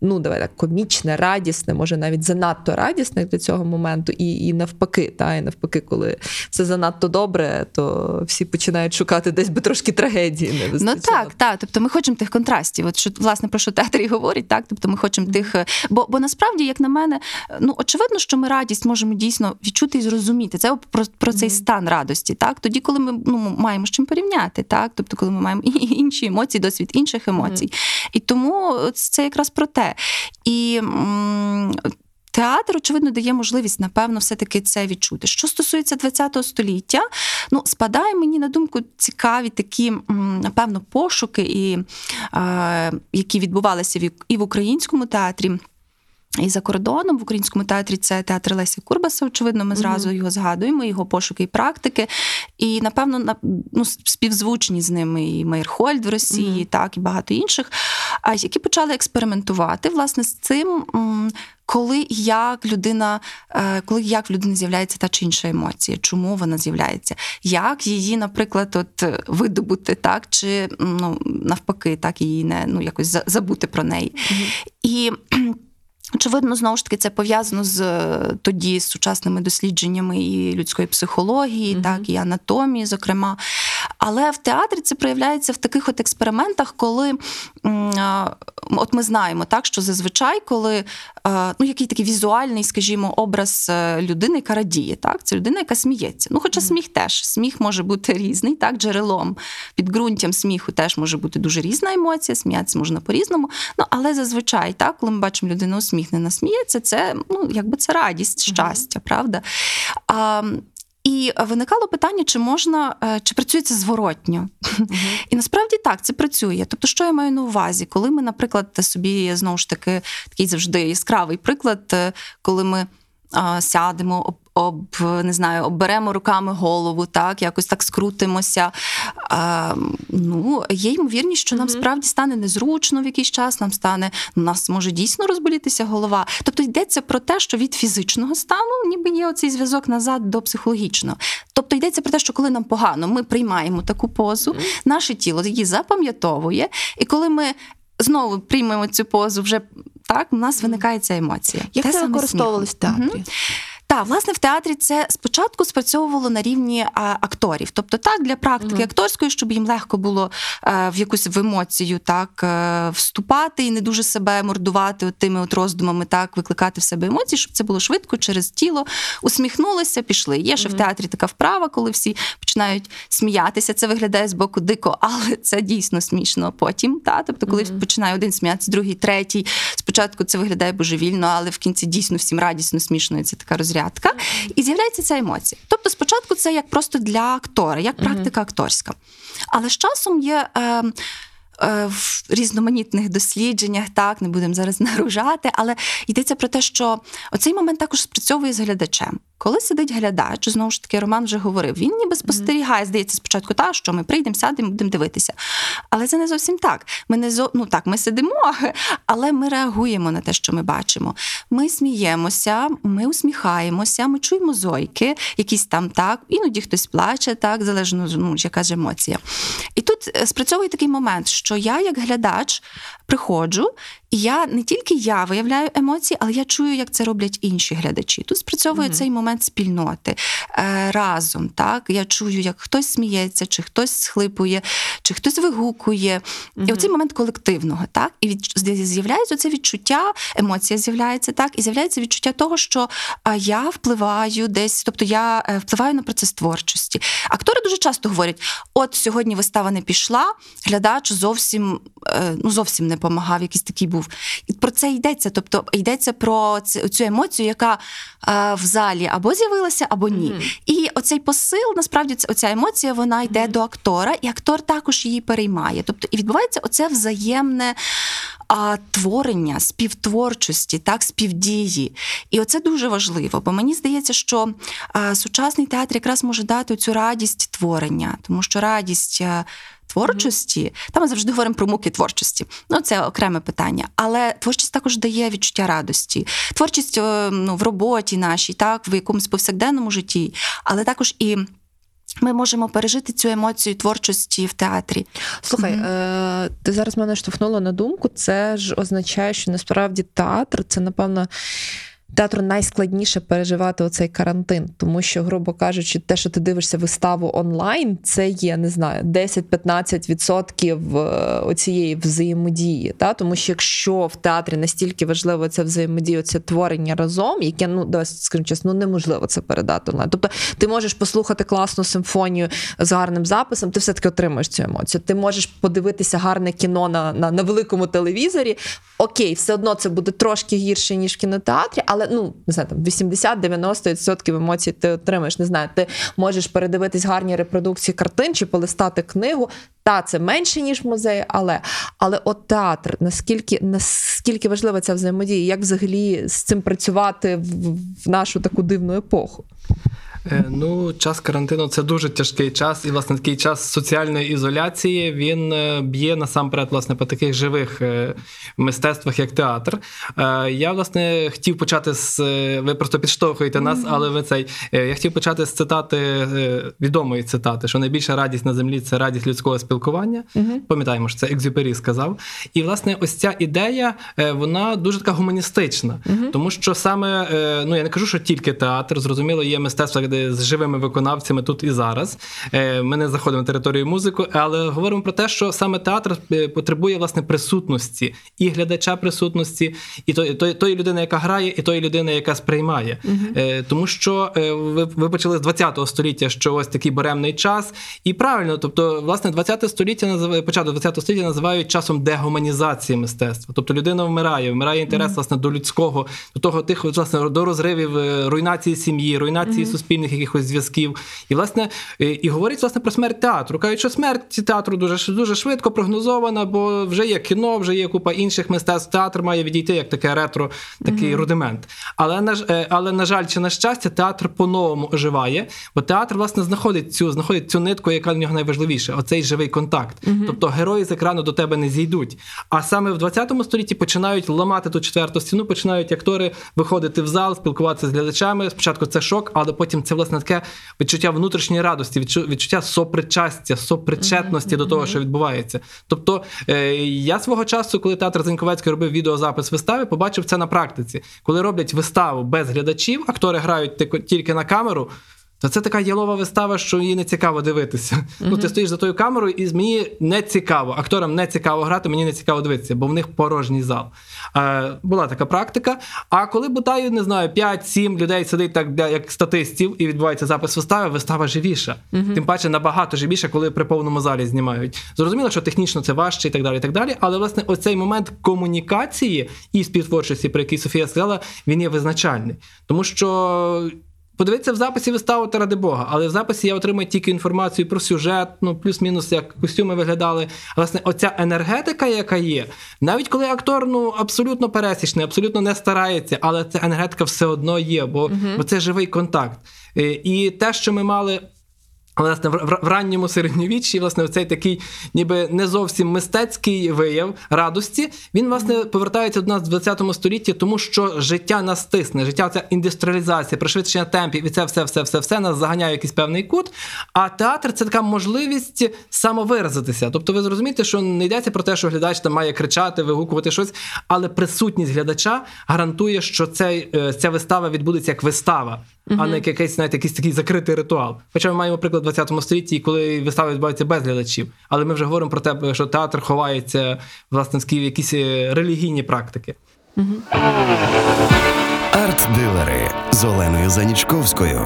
Ну, давай так, комічне, радісне, може навіть занадто радісне для цього моменту, і, і навпаки, та, і навпаки, коли все занадто добре, то всі починають шукати десь би трошки трагедії. Не Ну так, так. Тобто ми хочемо тих контрастів. От що власне про що театр і говорить, так тобто ми хочемо тих. е, Бо, бо насправді, як на мене, ну очевидно, що ми радість можемо дійсно відчути і зрозуміти. Це про, про цей стан радості, так тоді, коли ми ну маємо з чим порівняти, так тобто, коли ми маємо інші емоції, досвід інших емоцій. І тому це якраз про те. І м, Театр, очевидно, дає можливість, напевно, все-таки це відчути. Що стосується ХХ століття, ну спадає мені на думку цікаві такі, напевно, пошуки, і, е, які відбувалися і в українському театрі. І за кордоном в українському театрі це театр Леся Курбаса. Очевидно, ми зразу його згадуємо, його пошуки і практики. І напевно, на- ну, співзвучні з ними і Мейрхольд в Росії, Мгм. так і багато інших, а які почали експериментувати власне з цим. Коли як людина, е, коли як в людини з'являється та чи інша емоція, чому вона з'являється, як її, наприклад, от е, видобути, так чи ну навпаки, так її не ну якось забути про неї. І Очевидно, знову ж таки, це пов'язано з е, тоді з сучасними дослідженнями і людської психології, Мгм. так і анатомії, зокрема. Але в театрі це проявляється в таких от експериментах, коли от ми знаємо, так що зазвичай, коли е, ну який такий візуальний, скажімо, образ е, людини, яка радіє, так це людина, яка сміється. Ну, хоча сміх теж сміх може бути різний, так джерелом підґрунтям сміху теж може бути дуже різна емоція, сміятися можна по-різному. Ну але зазвичай, так, коли ми бачимо людину усміхнена, сміється, це ну якби це радість, щастя, правда. А, і виникало питання, чи можна, е, чи працює це зворотньо. І насправді так, це працює. Тобто, що я маю на увазі, коли ми, наприклад, собі знову ж таки такий завжди яскравий приклад, е, коли ми а, сядемо, об, не знаю, обберемо руками голову, так, якось так скрутимося. А, ну, є ймовірність, що нам справді стане незручно в якийсь час, нам стане, у нас може дійсно розболітися голова. Тобто йдеться про те, що від фізичного стану ніби є оцей зв'язок назад до психологічного. Тобто йдеться про те, що коли нам погано, ми приймаємо таку позу, наше тіло її запам'ятовує, і коли ми знову приймемо цю позу, вже так, у нас виникає ця емоція. Як Те це використовувалось в театрі? Мгм. Так, власне, в театрі це спочатку спрацьовувало на рівні а, акторів, тобто так для практики Мгм. акторської, щоб їм легко було е, в якусь в емоцію так е, вступати і не дуже себе мордувати от тими от роздумами, так викликати в себе емоції, щоб це було швидко через тіло. Усміхнулися, пішли. Є ще в театрі така вправа, коли всі починають сміятися. Це виглядає з боку дико, але це дійсно смішно потім. Та? Тобто, коли Мгм. починає один сміятися, другий, третій. Спочатку це виглядає божевільно, але в кінці дійсно всім радісно, смішно. І це така розрядка. І з'являється ця емоція. Тобто, спочатку це як просто для актора, як практика акторська. Але з часом є. Е, е, в- різноманітних дослідженнях, так не будемо зараз нагружати, але йдеться про те, що оцей момент також спрацьовує з глядачем. Коли сидить глядач, знову ж таки, Роман вже говорив, він ніби спостерігає, здається, спочатку, та що ми прийдемо, сядемо, будемо дивитися. Але це не зовсім так. Ми не зо... ну так, ми сидимо, але ми реагуємо на те, що ми бачимо. Ми сміємося, ми усміхаємося, ми чуємо зойки, якісь там так, іноді хтось плаче, так, залежно ну, яка ж емоція. І тут е, спрацьовує такий момент, що я, як глядач, приходжу, і я не тільки я виявляю емоції, але я чую, як це роблять інші глядачі. Тут спрацьовує mm-hmm. цей момент спільноти е, разом. Так я чую, як хтось сміється, чи хтось схлипує, чи хтось вигукує. Mm-hmm. І оцей момент колективного, так і від з'являється це відчуття, емоція з'являється так, і з'являється відчуття того, що я впливаю десь, тобто я е, впливаю на процес творчості. Актори дуже часто говорять: от сьогодні вистава не пішла, глядач зовсім е, ну зовсім не допомагав, якийсь такий був. І про це йдеться. Тобто йдеться про цю емоцію, яка е, в залі або з'явилася, або ні. Mm-hmm. І оцей посил, насправді, оця емоція, вона йде mm-hmm. до актора, і актор також її переймає. Тобто, і відбувається оце взаємне. А творення, співтворчості, так, співдії. І оце дуже важливо, бо мені здається, що а, сучасний театр якраз може дати цю радість творення, тому що радість творчості, mm-hmm. там ми завжди говоримо про муки творчості. Ну, це окреме питання. Але творчість також дає відчуття радості. Творчість е, ну, в роботі нашій, так, в якомусь повсякденному житті, але також і. Ми можемо пережити цю емоцію творчості в театрі. Слухай, mm-hmm. е- ти зараз мене штовхнула на думку. Це ж означає, що насправді театр це, напевно, театру найскладніше переживати оцей карантин, тому що, грубо кажучи, те, що ти дивишся виставу онлайн, це є не знаю 10-15% е, оцієї взаємодії. Та? Тому що якщо в театрі настільки важливо це взаємодія, це творення разом, яке ну досить скажімо чесно, ну неможливо це передати онлайн. Тобто ти можеш послухати класну симфонію з гарним записом, ти все таки отримаєш цю емоцію. Ти можеш подивитися гарне кіно на, на, на великому телевізорі. Окей, все одно це буде трошки гірше ніж в кінотеатрі, але ну не знаю, там 80-90% емоцій ти отримаєш. Не знаю, ти можеш передивитись гарні репродукції картин чи полистати книгу. Та це менше ніж музей, але але от театр, наскільки наскільки важлива ця взаємодія, як взагалі з цим працювати в, в нашу таку дивну епоху? Е, ну, час карантину це дуже тяжкий час, і власне такий час соціальної ізоляції він е, б'є насамперед власне по таких живих е, мистецтвах, як театр. Я власне хотів почати з ви просто підштовхуєте нас, але ви цей я хотів почати з цитати відомої цитати, що найбільша радість на землі це радість людського спілкування. Mm-hmm. Пам'ятаємо, що це Екзюпері сказав. І власне, ось ця ідея вона дуже така гуманістична, mm-hmm. тому що саме ну я не кажу, що тільки театр, зрозуміло, є мистецтво з живими виконавцями тут і зараз. Е, ми не заходимо на територію музику, але говоримо про те, що саме театр е, потребує власне присутності і глядача присутності, і тої, тої, тої людини, яка грає, і тої людини, яка сприймає. uh Тому що ви, ви почали з 20-го століття, що ось такий буремний час, і правильно, тобто, власне, 20 століття називає початок 20 століття називають часом дегуманізації мистецтва. Тобто людина вмирає, вмирає інтерес uh власне до людського, до того тих власне до розривів руйнації сім'ї, руйнації uh суспільних суспільних якихось зв'язків. І власне і говорить власне про смерть театру. Кажуть, що смерть театру дуже дуже швидко прогнозована, бо вже є кіно, вже є купа інших мистецтв. Театр має відійти як таке ретро, такий mm-hmm. рудимент. Але на е, але на жаль, чи на щастя, театр по-новому оживає, бо театр власне знаходить цю знаходить цю нитку, яка в нього найважливіша оцей живий контакт. Mm-hmm. Тобто герої з екрану до тебе не зійдуть. А саме в 20 столітті починають ламати ту четверту стіну, починають актори виходити в зал, спілкуватися з глядачами. Спочатку це шок, але потім це власне таке відчуття внутрішньої радості, відчуття сопричастя, сопричетності mm-hmm. до того, що відбувається. Тобто е, я свого часу, коли театр Зеньковецький робив відеозапис вистави, побачив це на практиці, коли роблять виставу без глядачів, актори грають тільки на камеру. То це така ялова вистава, що її не цікаво дивитися. Mm-hmm. Ну, ти стоїш за тою камерою, і мені не цікаво. Акторам не цікаво грати, мені не цікаво дивитися, бо в них порожній зал. Е, Була така практика. А коли бодай, не знаю, 5-7 людей сидить так, як статистів, і відбувається запис вистави, вистава живіша. Mm-hmm. Тим паче набагато живіша, коли при повному залі знімають. Зрозуміло, що технічно це важче і так далі. і так далі. Але власне оцей момент комунікації і співтворчості, про який Софія сказала, він є визначальний. Тому що подивитися в записі виставу та ради Бога, але в записі я отримую тільки інформацію про сюжет, ну плюс-мінус, як костюми виглядали. Власне, оця енергетика, яка є, навіть коли актор ну абсолютно пересічний, абсолютно не старається, але ця енергетика все одно є, бо, бо це живий контакт. Е, І те, що ми мали. Власне, в, ранньому середньовіччі, власне, цей такий, ніби не зовсім мистецький вияв радості, він власне повертається до нас в 20 столітті, тому що життя нас стисне, життя ця індустріалізація, пришвидшення темпів, і це все, все, все, все нас заганяє в якийсь певний кут. А театр це така можливість самовиразитися. Тобто, ви зрозумієте, що не йдеться про те, що глядач там має кричати, вигукувати щось, але присутність глядача гарантує, що цей, е, ця вистава відбудеться як вистава, а не як якийсь, знаєте, якийсь такий закритий ритуал. Хоча ми маємо приклад в 20 столітті, коли вистави відбуваються без глядачів. Але ми вже говоримо про те, що театр ховається власне в якісь е, релігійні практики. Арт-дилери з Оленою Занічковською.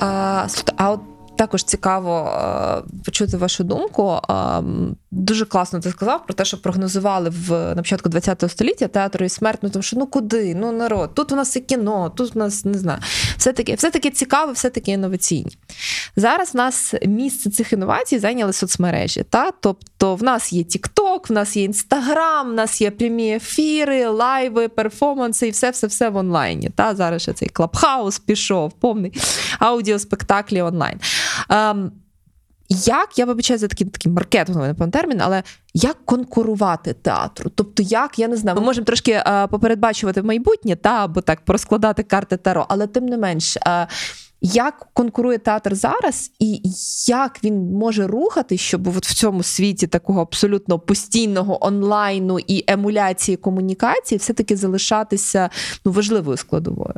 А, а от також цікаво е, почути вашу думку. Дуже класно ти сказав про те, що прогнозували в на початку ХХ століття театр і смерть, ну тому що ну куди? Ну народ, тут у нас і кіно, тут у нас не знаю. Все таки, все таки цікаво, все таки інноваційні. Зараз в нас місце цих інновацій зайняли соцмережі. Та? Тобто в нас є TikTok, в нас є Інстаграм, в нас є прямі ефіри, лайви, перформанси і все все все в онлайні. Та? Зараз ще цей клабхаус пішов, повний аудіоспектаклі онлайн. Ем, як, я вибачаю за такий такий маркетинговий напевно, термін, але як конкурувати театру? Тобто, як, я не знаю, ми можемо трошки е, попередбачувати майбутнє, та, або так порозкладати карти Таро, але тим не менш, е, як конкурує театр зараз, і як він може рухати, щоб от в цьому світі такого абсолютно постійного онлайну і емуляції комунікації все-таки залишатися ну, важливою складовою?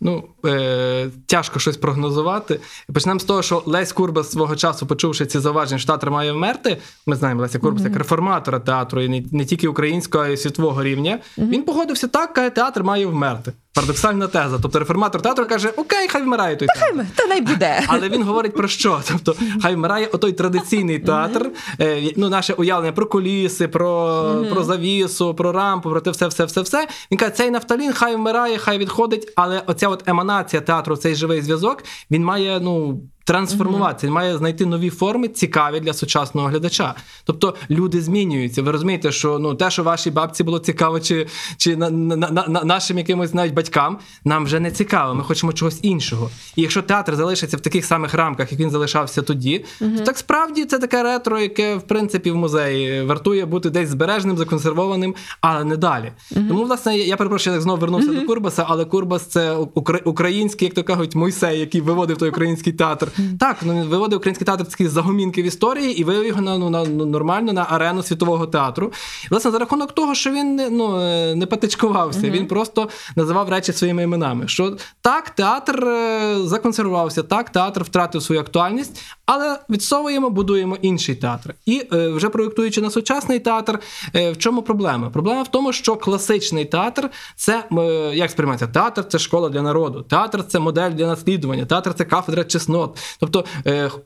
Ну, е, тяжко щось прогнозувати. Почнемо з того, що Лесь Курбас свого часу, почувши ці зауваження, що театр має вмерти. Ми знаємо Леся Курбас як реформатора театру, і не, не тільки українського, а й світового рівня. Він погодився так, каже, театр має вмерти. Парадоксальна теза. Тобто реформатор театру каже: Окей, хай вмирає той театр. Хай та най буде. Але він говорить про що? Тобто, хай вмирає отой традиційний театр, е, ну, наше уявлення про коліси, про, про завісу, про рампу, про те все, все, все, все. Він каже, цей нафталін хай вмирає, хай відходить, але оця от еманація театру, цей живий зв'язок, він має, ну. Трансформуватися, він має знайти нові форми, цікаві для сучасного глядача. Тобто люди змінюються. Ви розумієте, що ну те, що вашій бабці було цікаво, чи чи на, на, на, нашим якимось навіть батькам, нам вже не цікаво. Ми хочемо чогось іншого. І якщо театр залишиться в таких самих рамках, як він залишався тоді, то так справді це таке ретро, яке в принципі в музеї вартує бути десь збережним, законсервованим, але не далі. Тому, власне, я перепрошую, я знову вернувся до Курбаса, але Курбас це український, як то кажуть, Мойсей, який виводив той український театр. Так, ну він виводив український театр такі загомінки в історії і вивів його на ну на ну, нормально на арену світового театру. І, власне, за рахунок того, що він ну не патичкувався, uh-huh. він просто називав речі своїми іменами. Що так, театр законсервувався, так, театр втратив свою актуальність, але відсовуємо, будуємо інший театр. І е, вже проєктуючи на сучасний театр, е, в чому проблема? Проблема в тому, що класичний театр це е, як сприймається театр це школа для народу, театр це модель для наслідування, театр це кафедра чеснот. Тобто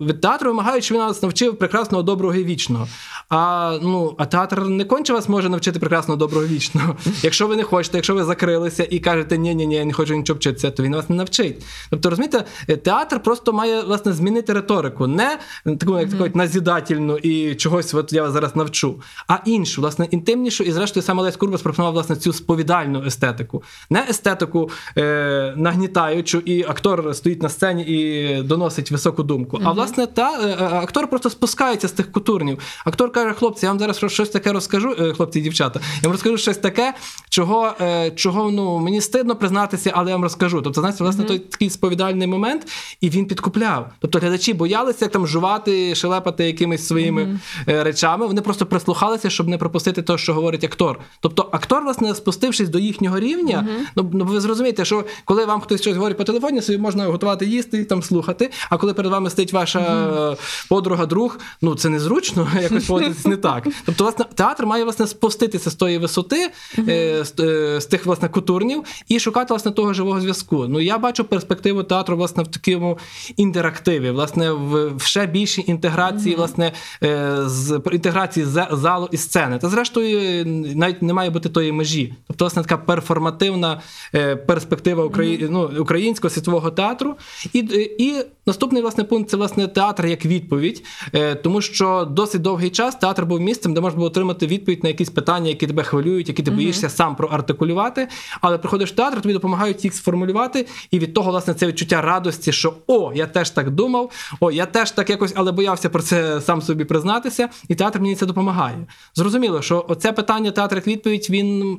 від театру вимагають, щоб він нас навчив прекрасного, доброго і вічного. А ну, а театр не конче вас може навчити прекрасного, доброго і вічного. Якщо ви не хочете, якщо ви закрилися і кажете, ні, ні, ні, я не хочу нічого вчитися, то він вас не навчить. Тобто, розумієте, театр просто має власне змінити риторику, не таку як mm-hmm. назідательну і чогось, от я вас зараз навчу, а іншу, власне, інтимнішу, і зрештою саме Лесь Курбас пропонував власне цю сповідальну естетику, не естетику е, нагнітаючу, і актор стоїть на сцені і доносить високу думку. Mm-hmm. А власне, та е, актор просто спускається з тих кутурнів. Актор каже: хлопці, я вам зараз щось таке розкажу, е, хлопці і дівчата. Я вам розкажу щось таке, чого е, чого ну мені стидно признатися, але я вам розкажу. Тобто, знаєте, власне, mm-hmm. той такий сповідальний момент, і він підкупляв. Тобто глядачі боялися як там жувати, шелепати якимись своїми mm-hmm. речами. Вони просто прислухалися, щоб не пропустити те, що говорить актор. Тобто, актор, власне, спустившись до їхнього рівня, mm-hmm. ну, ну ви зрозумієте, що коли вам хтось щось говорить по телефоні, собі можна готувати їсти і там слухати. А коли перед вами стоїть ваша mm-hmm. подруга, друг, ну це незручно якось поводитися не так. Тобто, власне, театр має власне спуститися з тої висоти, е, з, е, з тих власне кутурнів і шукати власне того живого зв'язку. Ну я бачу перспективу театру власне в такому інтерактиві, власне, в ще більшій інтеграції, власне, е, з інтеграції з залу і сцени. Та зрештою навіть не має бути тої межі. Тобто, власне, така перформативна е, перспектива Украї... ну, українського світового театру. І, і наступний власне пункт це власне театр як відповідь, е, тому що досить довгий час театр був місцем, де можна було отримати відповідь на якісь питання, які тебе хвилюють, які ти боїшся сам проартикулювати. Але приходиш в театр, тобі допомагають їх сформулювати, і від того, власне, це відчуття радості, що о, я теж так думав, о, я теж так якось, але боявся про це сам собі признатися, і театр мені це допомагає. Зрозуміло, що оце питання театр як відповідь він.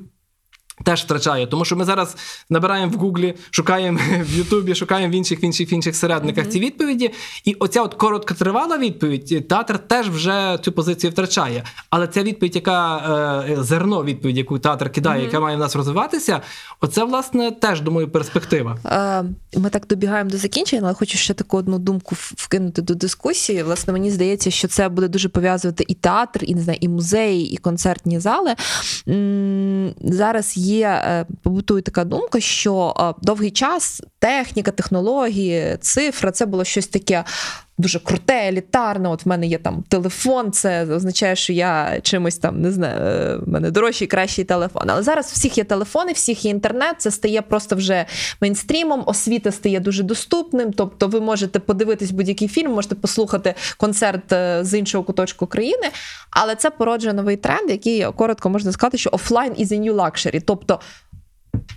Теж втрачає, тому що ми зараз набираємо в Гуглі, шукаємо в Ютубі, шукаємо в інших в інших в інших середниках mm-hmm. ці відповіді. І оця от короткотривала відповідь, театр теж вже цю позицію втрачає. Але ця відповідь, яка е, зерно відповідь, яку театр кидає, mm-hmm. яка має в нас розвиватися, оце власне теж думаю перспектива. Е, ми так добігаємо до закінчення, але хочу ще таку одну думку вкинути до дискусії. Власне, мені здається, що це буде дуже пов'язувати і театр, і не знаю, і музеї, і концертні зали. Зараз є е, побутує така думка, що е, довгий час техніка, технології, цифра це було щось таке. Дуже круте, елітарне. От в мене є там телефон, це означає, що я чимось там не знаю, е, в мене дорожчий, кращий телефон. Але зараз всіх є телефони, всіх є інтернет. Це стає просто вже мейнстрімом. Освіта стає дуже доступним. Тобто, ви можете подивитись будь-який фільм, можете послухати концерт з іншого куточку країни. Але це породжує новий тренд, який коротко можна сказати, що офлайн is a new luxury. Тобто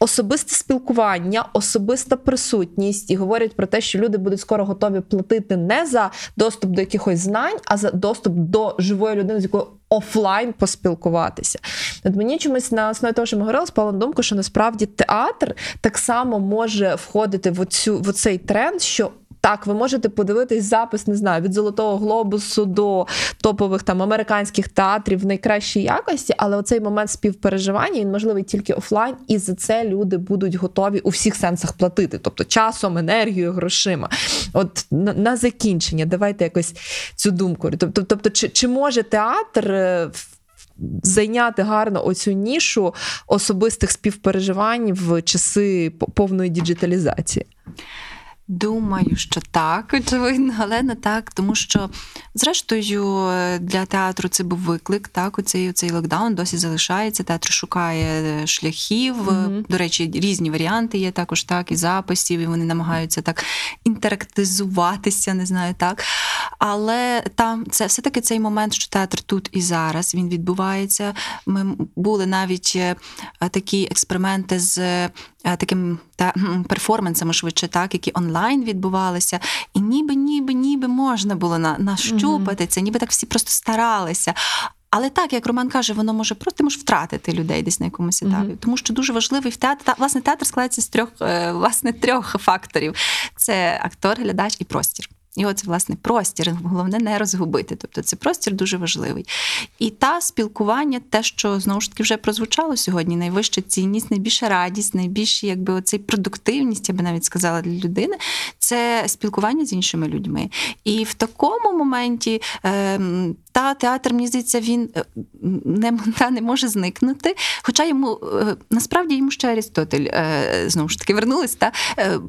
особисте спілкування, особиста присутність і говорять про те, що люди будуть скоро готові платити не за доступ до якихось знань, а за доступ до живої людини, з якою офлайн поспілкуватися. От мені чомусь на основі того, що ми говорили, спала на думку, що насправді театр так само може входити в оцю в оцей тренд, що так, ви можете подивитись запис, не знаю, від Золотого Глобусу до топових там американських театрів в найкращій якості, але оцей момент співпереживання він можливий тільки офлайн, і за це люди будуть готові у всіх сенсах платити, тобто часом, енергією, грошима. От на, на закінчення, давайте якось цю думку. Тобто, тобто, чи, чи може театр е, зайняти гарно оцю нішу особистих співпереживань в часи повної діджиталізації? Думаю, що так, очевидно, але не так, тому що, зрештою, для театру це був виклик. Так, оцей оцей локдаун досі залишається. Театр шукає шляхів. Mm-hmm. До речі, різні варіанти є також так, і записів, і вони намагаються так інтерактизуватися, не знаю так. Але там це все-таки цей момент, що театр тут і зараз він відбувається. Ми були навіть е, такі експерименти з е, таким та перформансами, швидше, так, які онлайн відбувалися, і ніби, ніби, ніби можна було на, нащупати це, ніби так всі просто старалися. Але так, як Роман каже, воно може просто може втратити людей десь на якомусь етапі. Mm-hmm. Тому що дуже важливий в театр. Та, власне, театр складається з трьох е, власне трьох факторів: це актор, глядач і простір. І от, власне, простір. Головне не розгубити. Тобто це простір дуже важливий. І та спілкування, те, що знову ж таки вже прозвучало сьогодні, найвища цінність, найбільша радість, найбільша якби оцей продуктивність, я би навіть сказала, для людини це спілкування з іншими людьми. І в такому моменті е, та театр, мені здається, він е, не та не може зникнути. Хоча йому е, насправді йому ще Арістотель е, знову ж таки вернулись та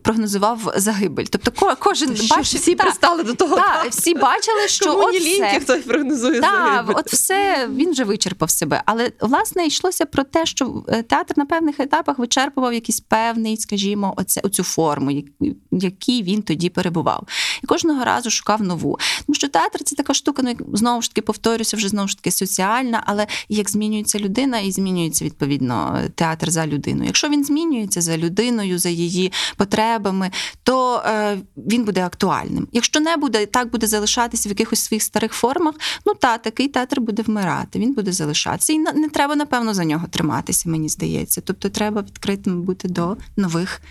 прогнозував загибель. Тобто кожен бачив, всі та, пристали до того. Та, всі бачили, що Кому от не ліньки, хтось прогнозує та, загибель. От все він вже вичерпав себе. Але власне йшлося про те, що театр на певних етапах вичерпував якийсь певний, скажімо, оце оцю форму, якій він тоді перебував, і кожного разу шукав нову. Тому що театр це така штука, ну знову ж таки повторюся, вже знову ж таки соціальна, але як змінюється людина, і змінюється відповідно театр за людиною. Якщо він змінюється за людиною, за її потребами, то е, він буде актуальним. Якщо не буде, так буде залишатися в якихось своїх старих формах. Ну та такий театр буде вмирати, він буде залишатися. І не треба, напевно, за нього триматися, мені здається. Тобто, треба відкритим бути до нових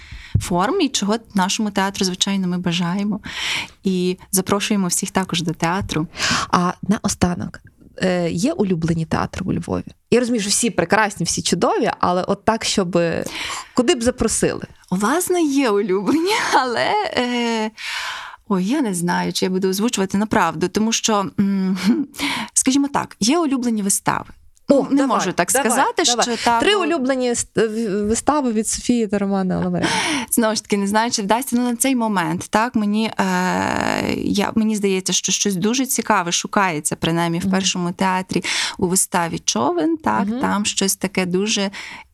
форм, і чого нашому театру, звичайно, ми бажаємо. І запрошуємо всіх також до театру. А на останок е, є улюблені театри у Львові? Я розумію, що всі прекрасні, всі чудові, але от так, щоб куди б запросили? Власне, є улюблені, але. Е... Ой, я не знаю, чи я буду озвучувати на правду, тому що, скажімо так, є улюблені вистави. Ну, не давай, можу так давай, сказати, давай. що так Три улюблені вистави від Софії та Романа Лавря. знову ж таки не знаю, чи вдасться ну, на цей момент. Так мені е, я мені здається, що щось дуже цікаве шукається, принаймні в першому театрі у виставі Човен. Так Мгм. там щось таке дуже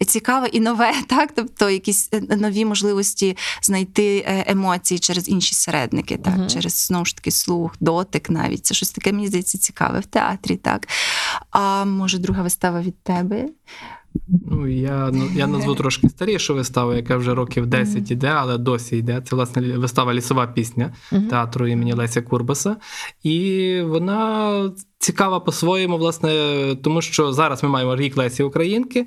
цікаве і нове. Так, тобто якісь е, нові можливості знайти е, емоції через інші середники, так Мгм. через знову ж таки слух, дотик, навіть це щось таке мені здається цікаве в театрі. Так а може друга вистава від тебе? Ну, я, ну, я назву трошки старішу виставу, яка вже років 10 іде, але досі йде. Це власне вистава Лісова пісня театру імені Леся Курбаса. І вона цікава по-своєму, власне, тому що зараз ми маємо рік Лесі Українки.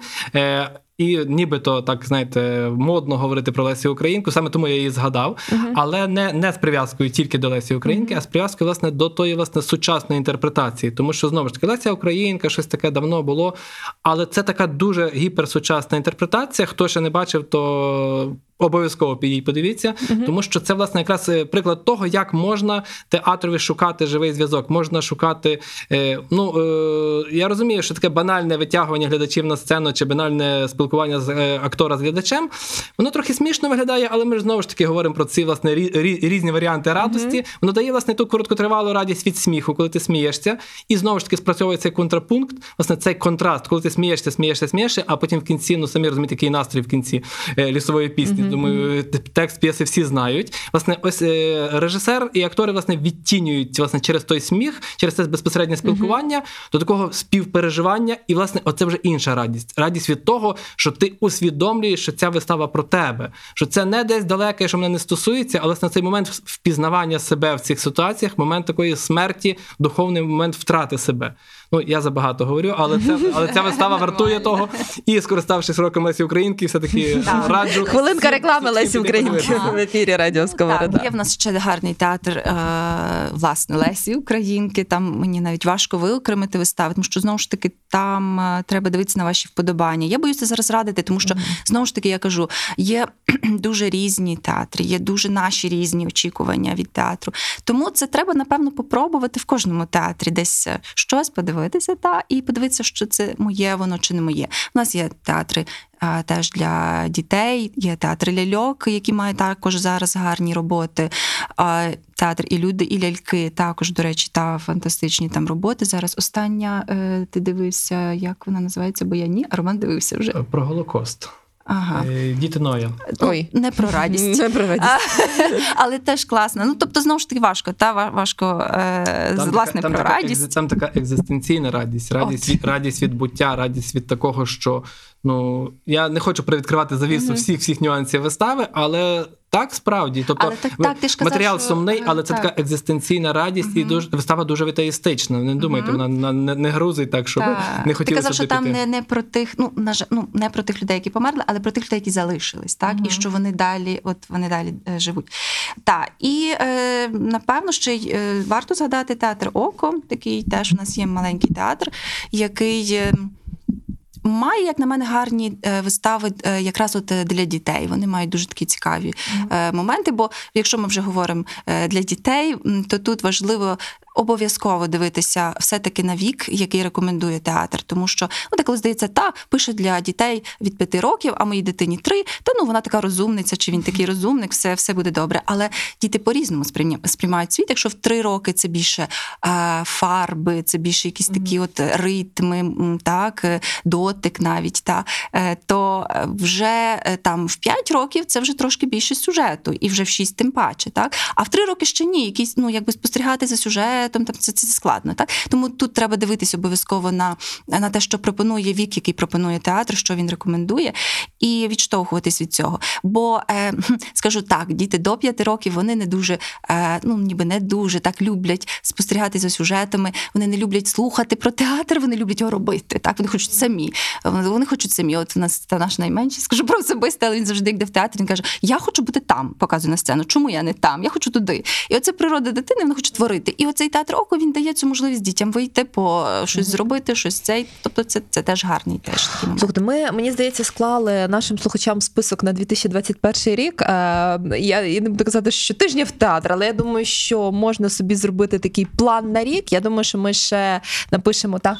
І нібито так знаєте, модно говорити про Лесі Українку, саме тому я її згадав, Мгм. але не, не з прив'язкою тільки до Лесі Українки, а з прив'язкою власне до тої власне сучасної інтерпретації. Тому що знову ж таки Леся Українка, щось таке давно було. Але це така дуже гіперсучасна інтерпретація. Хто ще не бачив, то обов'язково подивіться, тому що це власне якраз е, приклад того, як можна театрові шукати живий зв'язок. Можна шукати. Е, ну е, я розумію, що таке банальне витягування глядачів на сцену чи банальне спілкування з е, актора з глядачем. Воно трохи смішно виглядає, але ми ж знову ж таки говоримо про ці власне рі, рі- різні варіанти радості. Воно дає власне ту короткотривалу радість від сміху, коли ти смієшся, і знову ж таки спрацьовує цей контрапункт, власне, цей контраст, коли ти смієшся, смієшся, смієшся, а потім в кінці, ну самі розумієте, який настрій в кінці е, лісової пісні. Думаю, текст п'єси всі знають. Власне, ось е, режисер і актори власне відтінюють власне через той сміх, через це безпосереднє спілкування до такого співпереживання, і власне, оце вже інша радість. Радість від того, що ти усвідомлюєш, що ця вистава про тебе, що це не десь далеке, що мене не стосується, але власне цей момент впізнавання себе в цих ситуаціях, момент такої смерті, духовний момент втрати себе. Ну я забагато говорю, але це але ця вистава вартує того. І скориставшись роком Лесі Українки, все таки Так. раджу Хвилинка реклами Лесі Українки в ефірі Радіо Сковорода. Так, є в нас ще гарний театр е, власне Лесі Українки. Там мені навіть важко виокремити вистави, тому що знову ж таки там е, треба дивитися на ваші вподобання. Я боюся зараз радити, тому що знову ж таки я кажу, є дуже різні театри, є дуже наші різні очікування від театру. Тому це треба напевно попробувати в кожному театрі, десь е, щось подивитися та і подивитися, що це моє воно чи не моє. У нас є театри теж для дітей. Є театр ляльок, які мають також зараз гарні роботи. Театр і люди, і ляльки також, до речі, та фантастичні там роботи. Зараз остання е, ти дивився, як вона називається, бо я ні, а Роман дивився вже. Про Голокост. Ага. Е, Діти Ноя. Ну, Ой. Не про радість. Не про радість. А, але теж класно. Ну тобто, знову ж таки, важко. Та важко там власне там про така, радість. екзи- Там така екзистенційна радість, радість від, радість від буття, радість від такого, що ну я не хочу привідкривати завісу Мгм. всіх всіх нюансів вистави, але так справді. Тобто Але так- так, ти ж казав, матеріал що- сумний, але це так. така екзистенційна радість, і дуже вистава дуже вітаїстична. Не думайте, Мгм. вона не, не грузить так, щоб Так. не Ти хотілося казав, що там піти. не, не про тих, ну на жаль, ну не про тих людей, які померли, але про тих людей, які залишились, так Мгм. і що вони далі, от вони далі е, живуть. Так, і е, напевно ще й е, варто згадати театр Око. Такий теж у нас є маленький театр, який. Має, як на мене, гарні е, вистави е, якраз от е, для дітей. Вони мають дуже такі цікаві е, моменти. Бо якщо ми вже говоримо для дітей, то тут важливо обов'язково дивитися все-таки на вік, який рекомендує театр. Тому що ну, деколи здається, та пише для дітей від п'яти років, а моїй дитині три. Та ну вона така розумниця, чи він такий розумник, все, все буде добре. Але діти по-різному сприймають світ. Якщо в три роки це більше е, фарби, це більше якісь такі от ритми, так, е, дотик навіть, та, е, то е, вже е, там в 5 років це вже трошки більше сюжету, і вже в 6 тим паче. Так? А в 3 роки ще ні, якісь, ну, якби спостерігати за сюжетом, там це, це складно. Так? Тому тут треба дивитися обов'язково на, на те, що пропонує вік, який пропонує театр, що він рекомендує, і відштовхуватись від цього. Бо е, скажу так, діти до 5 років вони не дуже, е, ну ніби не дуже так люблять спостерігати за сюжетами, вони не люблять слухати про театр, вони люблять його робити. Так, вони хочуть самі. Вони хочуть самі. От у нас та наш найменший, скажу про особисте, але він завжди йде в театр. Він каже: Я хочу бути там, показує на сцену. Чому я не там? Я хочу туди. І оце природа дитини, вона хоче творити. І оцей театр око він дає цю можливість дітям вийти, по щось зробити, щось цей. Тобто, це, це теж гарний теж такий. Слухайте, ми мені здається склали нашим слухачам список на 2021 рік. Е, Я, я не буду казати, що тижня в театр, але я думаю, що можна собі зробити такий план на рік. Я думаю, що ми ще напишемо так.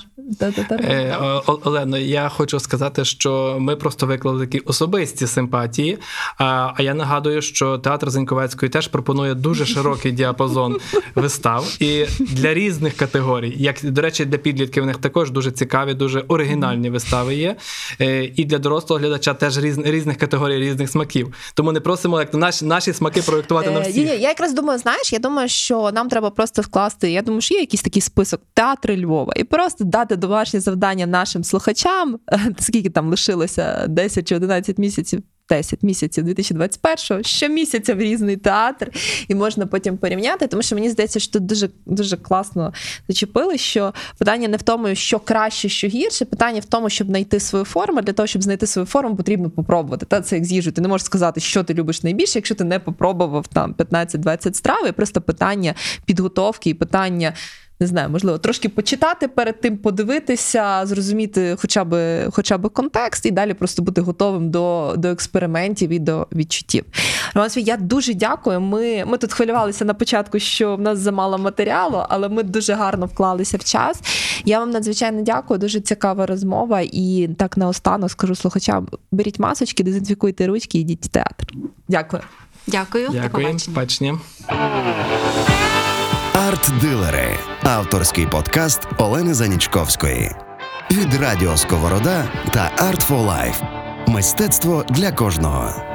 Е, Олено, я хочу сказати, що ми просто виклали такі особисті симпатії. А я нагадую, що театр Зеньковецької теж пропонує дуже широкий діапазон вистав і для різних категорій. Як до речі, для підлітків у них також дуже цікаві, дуже оригінальні вистави є. Е, І для дорослого глядача теж різ, різних категорій, різних смаків. Тому не просимо як наші, наші смаки проєктувати на Е, всіх. я якраз думаю, знаєш, я думаю, що нам треба просто вкласти. Я думаю, що є якийсь такий список театри Львова, і просто дати домашнє завдання нашим слухачам. Скільки там лишилося 10 чи 11 місяців. 10 місяців 2021-го, щомісяця в різний театр, і можна потім порівняти. Тому що мені здається, що тут дуже дуже класно зачепили, що питання не в тому, що краще, що гірше. Питання в тому, щоб знайти свою форму. Для того, щоб знайти свою форму, потрібно попробувати. Та це як з їжею. Ти не можеш сказати, що ти любиш найбільше, якщо ти не попробував там 15-20 страв. І просто питання підготовки і питання. Не знаю, можливо, трошки почитати перед тим, подивитися, зрозуміти хоча б хоча б контекст, і далі просто бути готовим до, до експериментів і до відчуттів. Роман Свій, я дуже дякую. Ми, ми тут хвилювалися на початку, що в нас замало матеріалу, але ми дуже гарно вклалися в час. Я вам надзвичайно дякую. Дуже цікава розмова. І так наостанок скажу слухачам: беріть масочки, дезінфікуйте ручки, і йдіть в театр. Дякую. Дякую. До Дякую, побачення. бачення. Арт-дилери. Авторський подкаст Олени Занічковської. Від Радіо Сковорода та Art for Life. Мистецтво для кожного.